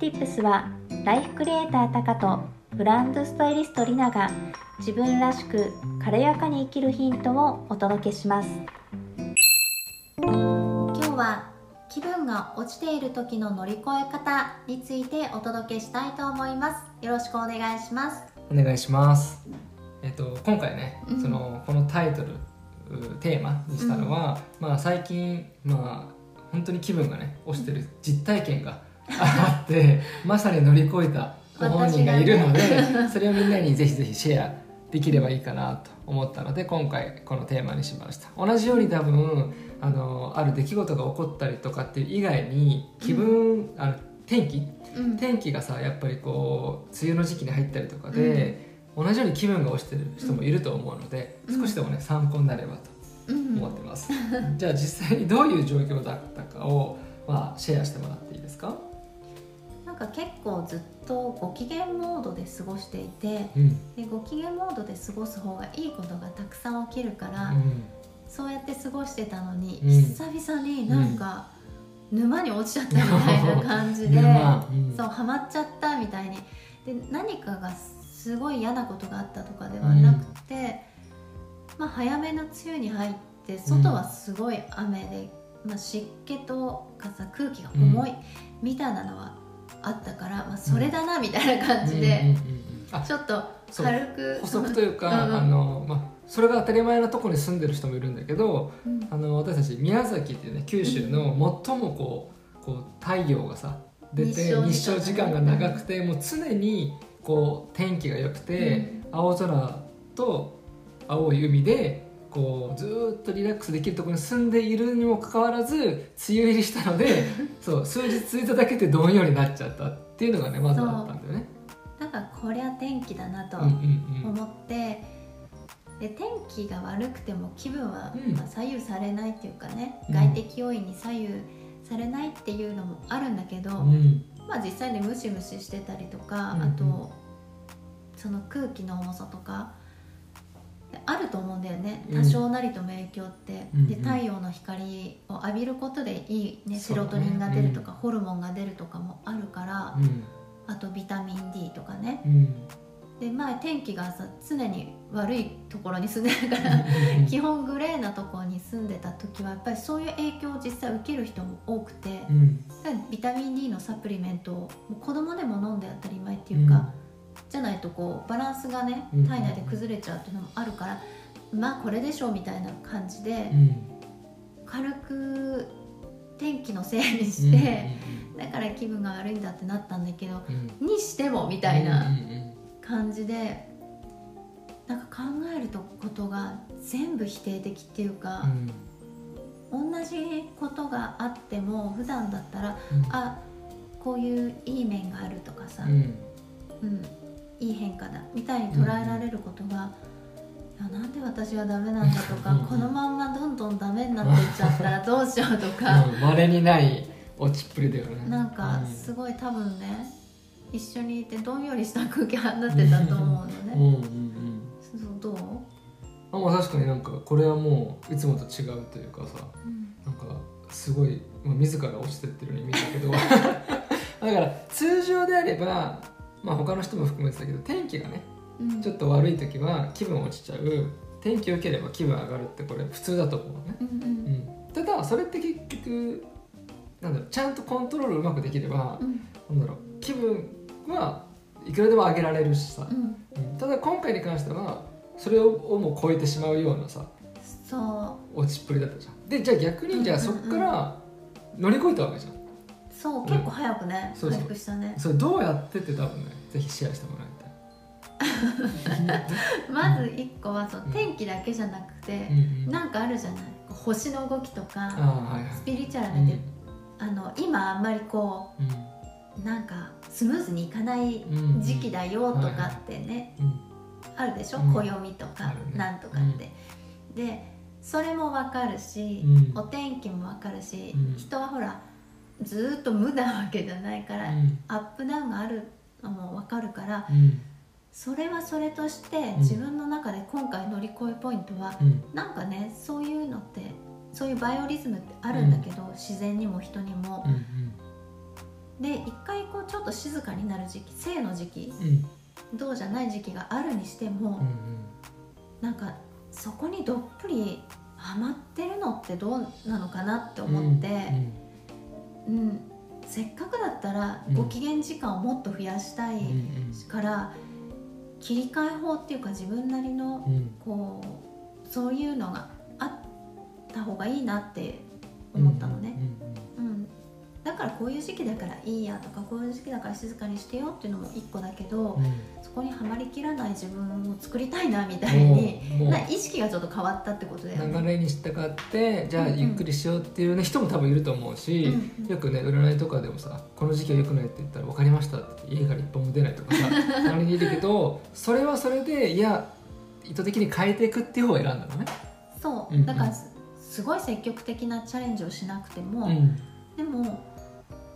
Tips はライフクリエイタータカとブランドスタイリストリナが自分らしく軽やかに生きるヒントをお届けします。今日は気分が落ちている時の乗り越え方についてお届けしたいと思います。よろしくお願いします。お願いします。えっと今回ね、うん。そのこのタイトルうテーマにしたのは、まあ最近まあ本当に気分がね落ちてる実体験があってまさに乗り越えたご本人がいるので、それをみんなにぜひぜひシェアできればいいかなと思ったので今回このテーマにしました。同じように多分あのある出来事が起こったりとかっていう以外に気分、あの天気？うん。天気がさやっぱりこう梅雨の時期に入ったりとかで、同じように気分が落ちてる人もいると思うので、うん。少しでもね参考になればとうん。思ってます、じゃあ実際にどういう状況だったかを、まあ、シェアしてもらっていいですか、か結構ずっとご機嫌モードで過ごしていてうん。でご機嫌モードで過ごす方がいいことがたくさん起きるから、うん。そうやって過ごしてたのに、うん。久々になんか沼に落ちちゃったみたいな感じで、そうハマっちゃったみたいに。で何かがすごい嫌なことがあったとかではなくて、まあ、早めの梅雨に入って外はすごい雨で、まあ、湿気とかさ空気が重いみたいなのはあったから、まあ、それだなみたいな感じで、ちょっと軽く補足というか、あのまあ、それが当たり前なところに住んでる人もいるんだけどうん。あの私たち宮崎っていうね九州の最もこうこう太陽がさ出て日照時間日照時間が長くてもう常にこう天気が良くて、青空と青い海でこうずーっとリラックスできるところに住んでいるにもかかわらず梅雨入りしたので そう数日続いただけでどんよりになっちゃったっていうのがねまずあったんだよね。なんかこりゃ天気だなとうんうん。うん。思って、で天気が悪くても気分は、うん。まあ左右されないっていうかね、うん。外的要因に左右されないっていうのもあるんだけど、うん。まあ実際にムシムシしてたりとか、うんうん。あとその空気の重さとかあると思うんだよね。うん。多少なりとも影響って、うんうん。で太陽の光を浴びることでいい、ね、セロトニンが出るとか、ホルモンが出るとかもあるから、うん。あとビタミン D とかね。うん。で前天気がさ常に悪いところに住んでるから 基本グレーなところに住んでた時はやっぱりそういう影響を実際受ける人も多くて、ビタミン D のサプリメントを子供でも飲んで当たり前っていうか、じゃないとこうバランスがねうん。体内で崩れちゃうっていうのもあるから、まあこれでしょうみたいな感じでうん。軽く天気のせいにして、だから気分が悪いんだってなったんだけどうん。うんにしてもみたいうんなうん。感じでなんか考えることが全部否定的っていうかう、ん。同じことがあっても普段だったらうん。あこういういい面があるとかさ、うん。うん、いい変化だみたいに捉えられることが、いやなんで私はダメなんだとか、うん。このまんまどんどんダメになっていっちゃったらどうしようとか、うん稀にない落ちっぷりだよね。なんかうん。すごい多分ね一緒にいてどんよりした空気放ってたと思うのね。うんうんうん。そうどう、あまあ確かになんかこれはもういつもと違うというかさなんかすごい、まあ、自ら落ちてってるように見えたけど。だから通常であればまあ他の人も含めてたけど天気がねうん。ちょっと悪い時は気分落ちちゃう。天気良ければ気分上がるってこれ普通だと思うのね、うんうん。うん、ただそれって結局なんだろうちゃんとコントロールうまくできれば、うん。なんだろう気分はいくらでも上げられるしさ、ただ今回に関してはそれをもう超えてしまうようなさそ落ちっぷりだったじゃん。でじゃあ逆にじゃあそこから乗り越えたわけじゃん。うそう結構早くね、そうそう。回復したね。それどうやってって多分ねぜひシェアしてもらいたい。まず一個はそううん。天気だけじゃなくてうん、うん、なんかあるじゃない？星の動きとあかあはいはい。スピリチュアうん。ルで、あの今あんまりこうん。うなんかスムーズにいかないうん時期だよとかってね、うん。あるでしょ、うん。暦とか、ね。なんとかって、でそれもわかるし、うん。お天気もわかるし、うん。人はほらずーっと無なわけじゃないから、うん。アップダウンがあるのもわかるからうん。それはそれとしてん。自分の中で今回乗り越えポイントは、うん。なんかねそういうのってそういうバイオリズムってあるんだけど、自然にも人にも。うんで一回こうちょっと静かになる時期性の時期うん。どうじゃない時期があるにしても、うんなんかそこにどっぷりハマってるのってどうなのかなってうん思って、うんせっかくだったらうん。ご機嫌時間をもっと増やしたいうんうん。から、切り替え法っていうか自分なりのうん。うんこうそういうのがあった方がいいなって思ったのね、うんだからこういう時期だからいいやとかこういう時期だから静かにしてよっていうのも一個だけど、うんうんそこにはまりきらない自分を作りたいなみたいにな意識がちょっと変わったってことだよね。流れに従ってじゃあうんうん。ゆっくりしようっていう、ね、人も多分いると思うし、うんうん。よくね占いとかでもさ「この時期は良くない」って言ったら「分かりました」って家から一本も出ないとかさ 周りにいるけどそれはそれでいや意図的に変えていくっていう方を選んだのね。そう、うんうん。だからすすごい積極的なチャレンジをしなくても、うん。でも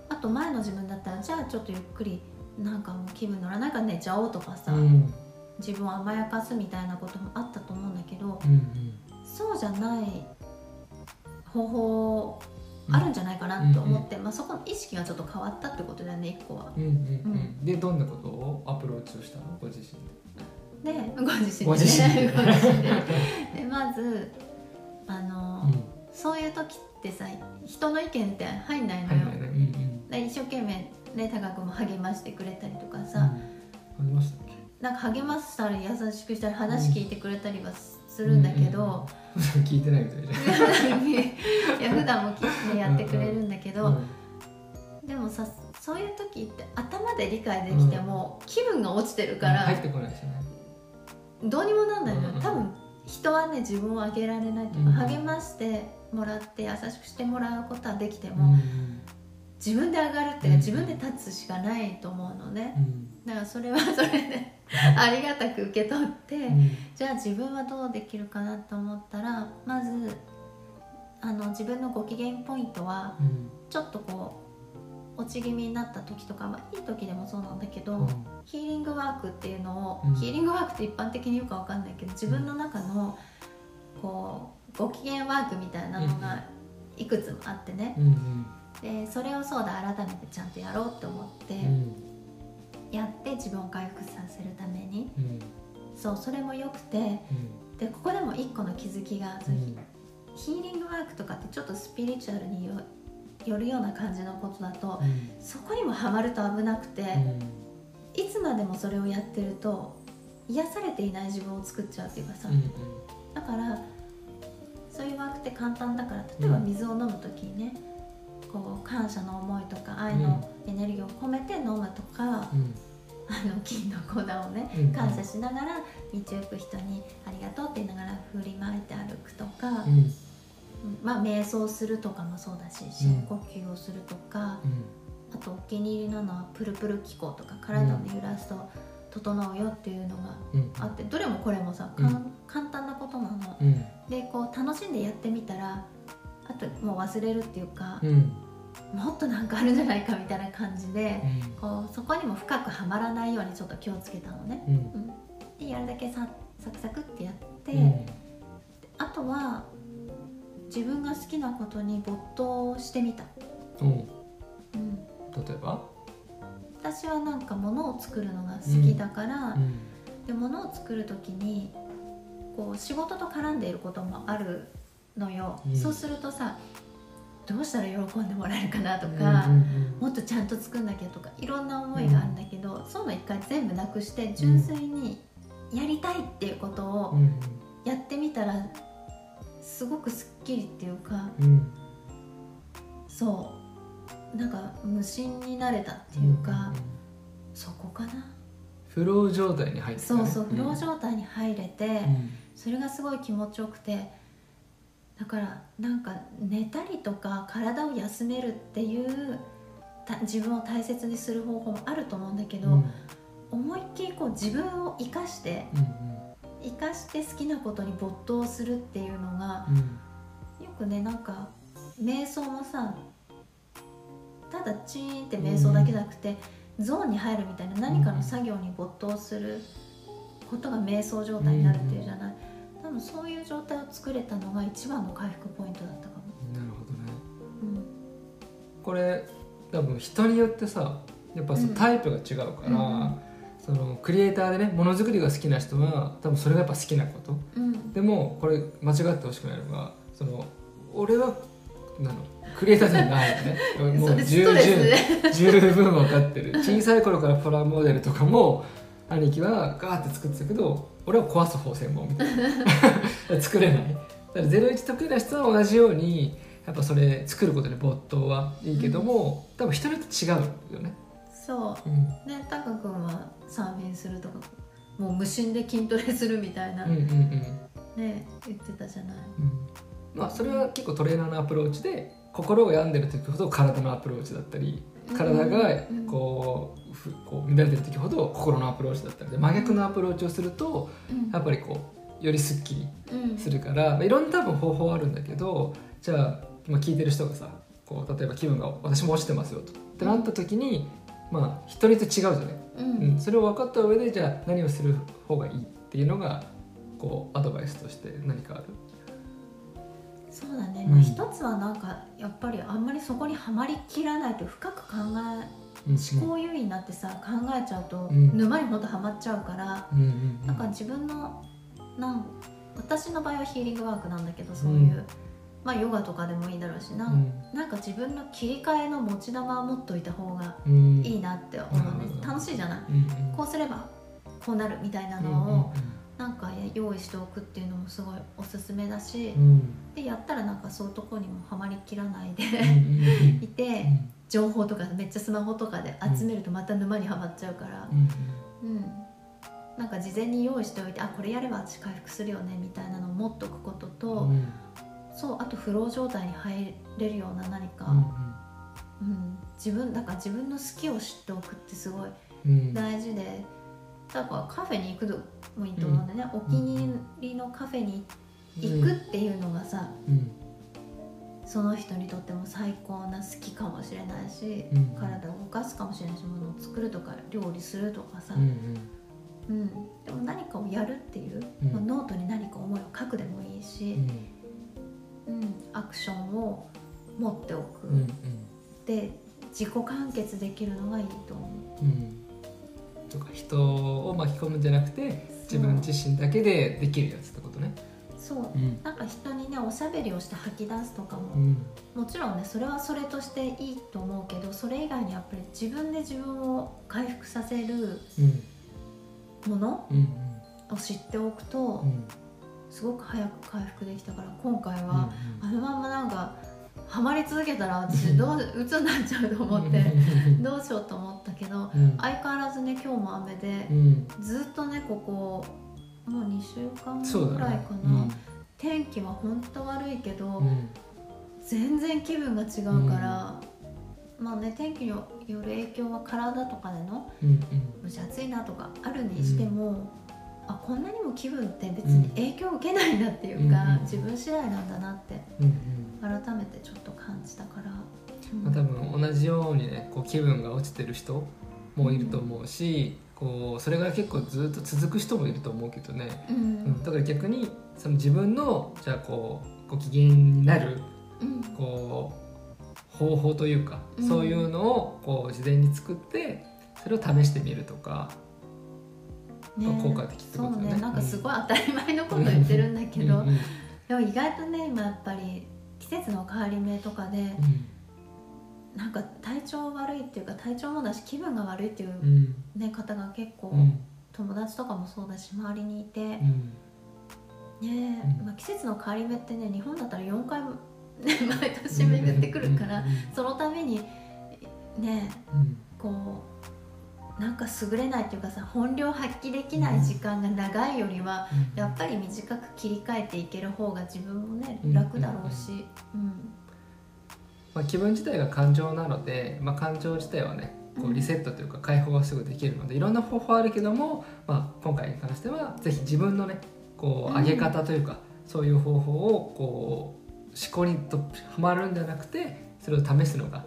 あと前の自分だったらじゃあちょっとゆっくりなんかもう気分乗らないから寝ちゃおうとかさ、うん。自分を甘やかすみたいなこともあったと思うんだけどうんそうじゃない方法あるんじゃないかなと思って、まあ、そこの意識がちょっと変わったってことだよね一個は。うんうんうん。うん。でどんなことをアプローチをしたの？ご自身で。でご自身で、ね、ご自身で。ご自身で でまずあの、そういう時ってさ人の意見って入んないのよ、はいはいはい。うんうん。で一生懸命ね高くも励ましてくれたりとかうん。さ、ありましたっけ？なんか励ましたり優しくしたり話聞いてくれたりはするんだけど、聞いてないみたいじゃん。いや普段も聞いてやってくれるんだけど、うんでもさそういう時って頭で理解できても、気分が落ちてるから、入ってこないしね。どうにもなんないのよ、うんうん多分人はね自分を上げられないというか、うん励ましてもらって優しくしてもらうことはできてうも、ん自分で上がるっていうか、うん。自分で立つしかないと思うのね、うん。だからそれは それでありがたく受け取って、うん。じゃあ自分はどうできるかなと思ったらまずあの自分のご機嫌ポイントはうん。ちょっとこう落ち気味になった時とか、まあ、いい時でもそうなんだけど、うん。ヒーリングワークっていうのを、うん。ヒーリングワークって一般的に言うかわかんないけど自分の中のこうご機嫌ワークみたいなのがいくつもあってね、うんでそれをそうだ改めてちゃんとやろうって思ってうん。やって自分を回復させるために。うん。そうそれもよくてうん。でここでも一個の気づきが、ヒーリングワークとかってちょっとスピリチュアルによよるような感じのことだとうん。そこにもハマると危なくて、いつまでもそれをやってると癒されていない自分を作っちゃうっていうかさ、うんだからそういうワークって簡単だから例えば水を飲む時にね、こう感謝の思いとか愛のエネルギーを込めて飲むとか、うん。あの金の粉をねうん感謝しながら道行く人に「ありがとう」って言いながら振りまいて歩くとか、うん。うん。まあ瞑想するとかもそうだし深呼吸をするとか、うん。あとお気に入りなのはプルプル気候とか体を揺らすと整うよっていうのがうん。あってどれもこれもさ、簡単なことなの。うん。でこう楽しんでやってみたらあともう忘れるっていうか、うんもっとなんかあるんじゃないかみたいな感じでうん。こうそこにも深くはまらないようにちょっと気をつけたのね。うん。うん、でやるだけさサクサクってやって、うん。あとは自分が好きなことに没頭してみた。う。んうん。例えば？私はなんか物を作るのが好きだから、うん。で物を作る時にこう仕事と絡んでいることもあるのよ、うん。そうするとさどうしたら喜んでもらえるかなとうんか、うん。もっとちゃんと作んなきゃとかいろんな思いがあるんだけど、そういうの一回全部なくして純粋にやりたいっていうことをうん。やってみたらすごくすっきりっていうかうん。そうなんか無心になれたっていうか、んそこかな。フロー状態に入ってたね。そうそうフロー状態に入れて、うん。それがすごい気持ちよくてだからなんか寝たりとか体を休めるっていうた自分を大切にする方法もあると思うんだけど、うん。思いっきりこう自分を生かしてうん生かして好きなことに没頭するっていうのがうん。よくねなんか瞑想もさただチーンって瞑想だけじゃなくて、ゾーンに入るみたいな何かの作業に没頭することが瞑想状態になるっていうじゃない、多分そういう状態を作れたのが一番の回復ポイントだったかも、なるほどね。うん、これ多分人によってさやっぱそのタイプが違うから、うんそのクリエイターでねものづくりが好きな人は多分それがやっぱ好きなこと。うん。でもこれ間違ってほしくないのがその俺はなのクリエイターじゃないよね。もそう十十分分かってる。小さい頃からプラモデルとかも兄貴はガーって作ってたけど俺は壊す方専門みたいな。作れない。だから01得意な人は同じようにやっぱそれ作ることで没頭はいいけども、多分人によって違うよね、そう。うん、ねタカ君はサーフィンするとかもう無心で筋トレするみたいな、うんうんうん。ね言ってたじゃない。うん。まあそれは結構トレーナーのアプローチで心を病んでる時ほど体のアプローチだったり体がうんこうふこう乱れてる時ほど心のアプローチだったりで真逆のアプローチをするとうん。やっぱりこうよりすっきりうんするから、まあいろんな多分方法あるんだけどじゃあ今聞いてる人がさこう例えば気分が私も落ちてますよとってなった時にまあ人によって違うじゃない、うん。うん、それを分かった上でじゃあ何をする方がいいっていうのがこうアドバイスとして何かある？そうだね、うん。まあ、一つはなんかやっぱりあんまりそこにはまりきらないと深く考えうん。思考優位になってさ考えちゃうとうん。沼にほんとはまっちゃうから、うんうんうん。なんか自分のなん私の場合はヒーリングワークなんだけどそういう、うんまあヨガとかでもいいだろうしな,、うん。なんか自分の切り替えの持ち玉を持っといた方がうん。いいなって思うね、うん楽しいじゃない。うんうん。こうすればこうなるみたいなうんのをなんか用意しておくっていうのもすごいおすすめだし、うん。うんでやったらなんかそういうとこにもはまりきらないでうん いて、情報とかめっちゃスマホとかで集めるとまた沼にはまっちゃうからうんうん、なんか事前に用意しておいてあこれやれば私回復するよねみたいなのを持っとくことと、うん。そうあとフロー状態に入れるような何か、うん。自分だから自分の好きを知っておくってすごいうん。大事でだからカフェに行くのもいいと思うんだよね、お気に入りのカフェに行くっていうのがさ、うん。その人にとっても最高な好きかもしれないし、うん。体を動かすかもしれないしものを作るとか料理するとかさ、うんうん、でも何かをやるっていう、うん。まあノートに何か思いを書くでもいいし、うん。アクションを持っておく、うんうん。で自己完結できるのがいいと思う。うんとか人を巻き込むんじゃなくて自分自身だけでできるやつってことね。そう。うん。なんか人にねおしゃべりをして吐き出すとかも、うん。もちろんねそれはそれとしていいと思うけどそれ以外にやっぱり自分で自分を回復させるうん。ものうんを知っておくと、うん。すごく早く回復できたから今回は、あのまんまなんかハマり続けたら私どう鬱になっちゃうと思ってどうしようと思ったけどうん。相変わらずね今日も雨でうん。ずっとねここもう2週間ぐらいねかな、天気は本当悪いけど、うん。うん全然気分が違うから、まあね天気による影響は体とかでのうんうん。蒸し暑いなとかあるにしても、あこんなにも気分って別に影響を受けないんだっていうか、うん。自分次第なんだなってうんうん改めてちょっと感じたから、まあ、多分同じようにねこう気分が落ちてる人もいると思うし、こうそれが結構ずっと続く人もいると思うけどね、うん。うん、だから逆にその自分のじゃあこうご機嫌になるうん。こう方法というか、うん。そういうのをこう事前に作ってそれを試してみるとか、ね。効果的ってことだね。そうね。なんかすごい当たり前のこと言ってるんだけど、うんうんでも意外とね今やっぱり季節の変わり目とかで、なんか体調悪いっていうか体調もだし気分が悪いっていうう、ん。ね方が結構、うん。友達とかもそうだし周りにいて、うん。ねうん。まあ、季節の変わり目ってね日本だったら4回も、ね、毎年巡ってくるから、そのためにねうん。こうなんか優れないっていうかさ本領発揮できない時間が長いよりは、うん。やっぱり短く切り替えていける方が自分もねうん。楽だろうし、うん。まあ、気分自体が感情なので、まあ、感情自体はねこううん。リセットというか解放がすぐできるのでいろんな方法あるけども、まあ、今回に関してはぜひ自分のねこううん。上げ方というか、そういう方法をこう思考にとはまるんじゃなくてそれを試すのが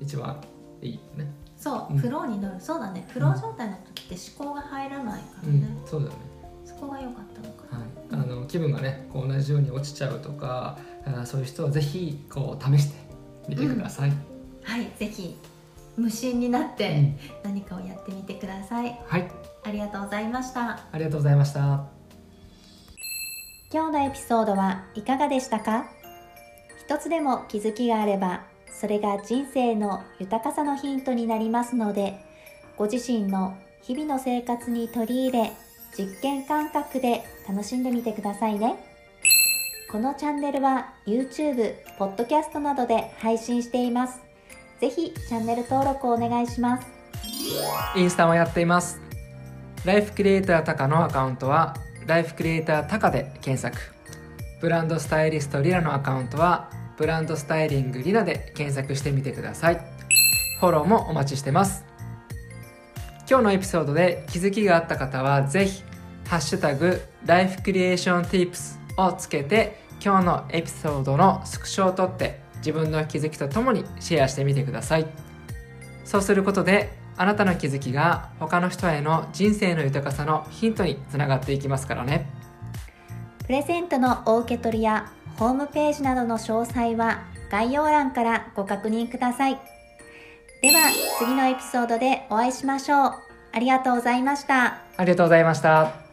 一番いいよね。そう、うん。フローに乗る。そうだね。フロー状態の時って思考が入らないからね、うん、そうだね。そこが良かったのかな、はい、あの気分がねこう同じように落ちちゃうとかあーそういう人はぜひこう試してみてください。はいぜひ無心になっうてん。何かをやってみてください。はい。ありがとうございました。ありがとうございました。今日のエピソードはいかがでしたか？一つでも気づきがあればそれが人生の豊かさのヒントになりますのでご自身の日々の生活に取り入れ実験感覚で楽しんでみてくださいね。このチャンネルは YouTube、Podcast などで配信しています。ぜひチャンネル登録をお願いします。インスタもやっています。ライフクリエイタータカのアカウントはライフクリエイタータカで検索。ブランドスタイリストリラのアカウントはブランドスタイリングリナで検索してみてください。フォローもお待ちしてます。今日のエピソードで気づきがあった方はぜひハッシュタグライフクリエーションティープスをつけて今日のエピソードのスクショを撮って自分の気づきとともにシェアしてみてください。そうすることであなたの気づきが他の人への人生の豊かさのヒントにつながっていきますからね。プレゼントのお受け取りやホームページなどの詳細は概要欄からご確認ください。では次のエピソードでお会いしましょう。ありがとうございました。ありがとうございました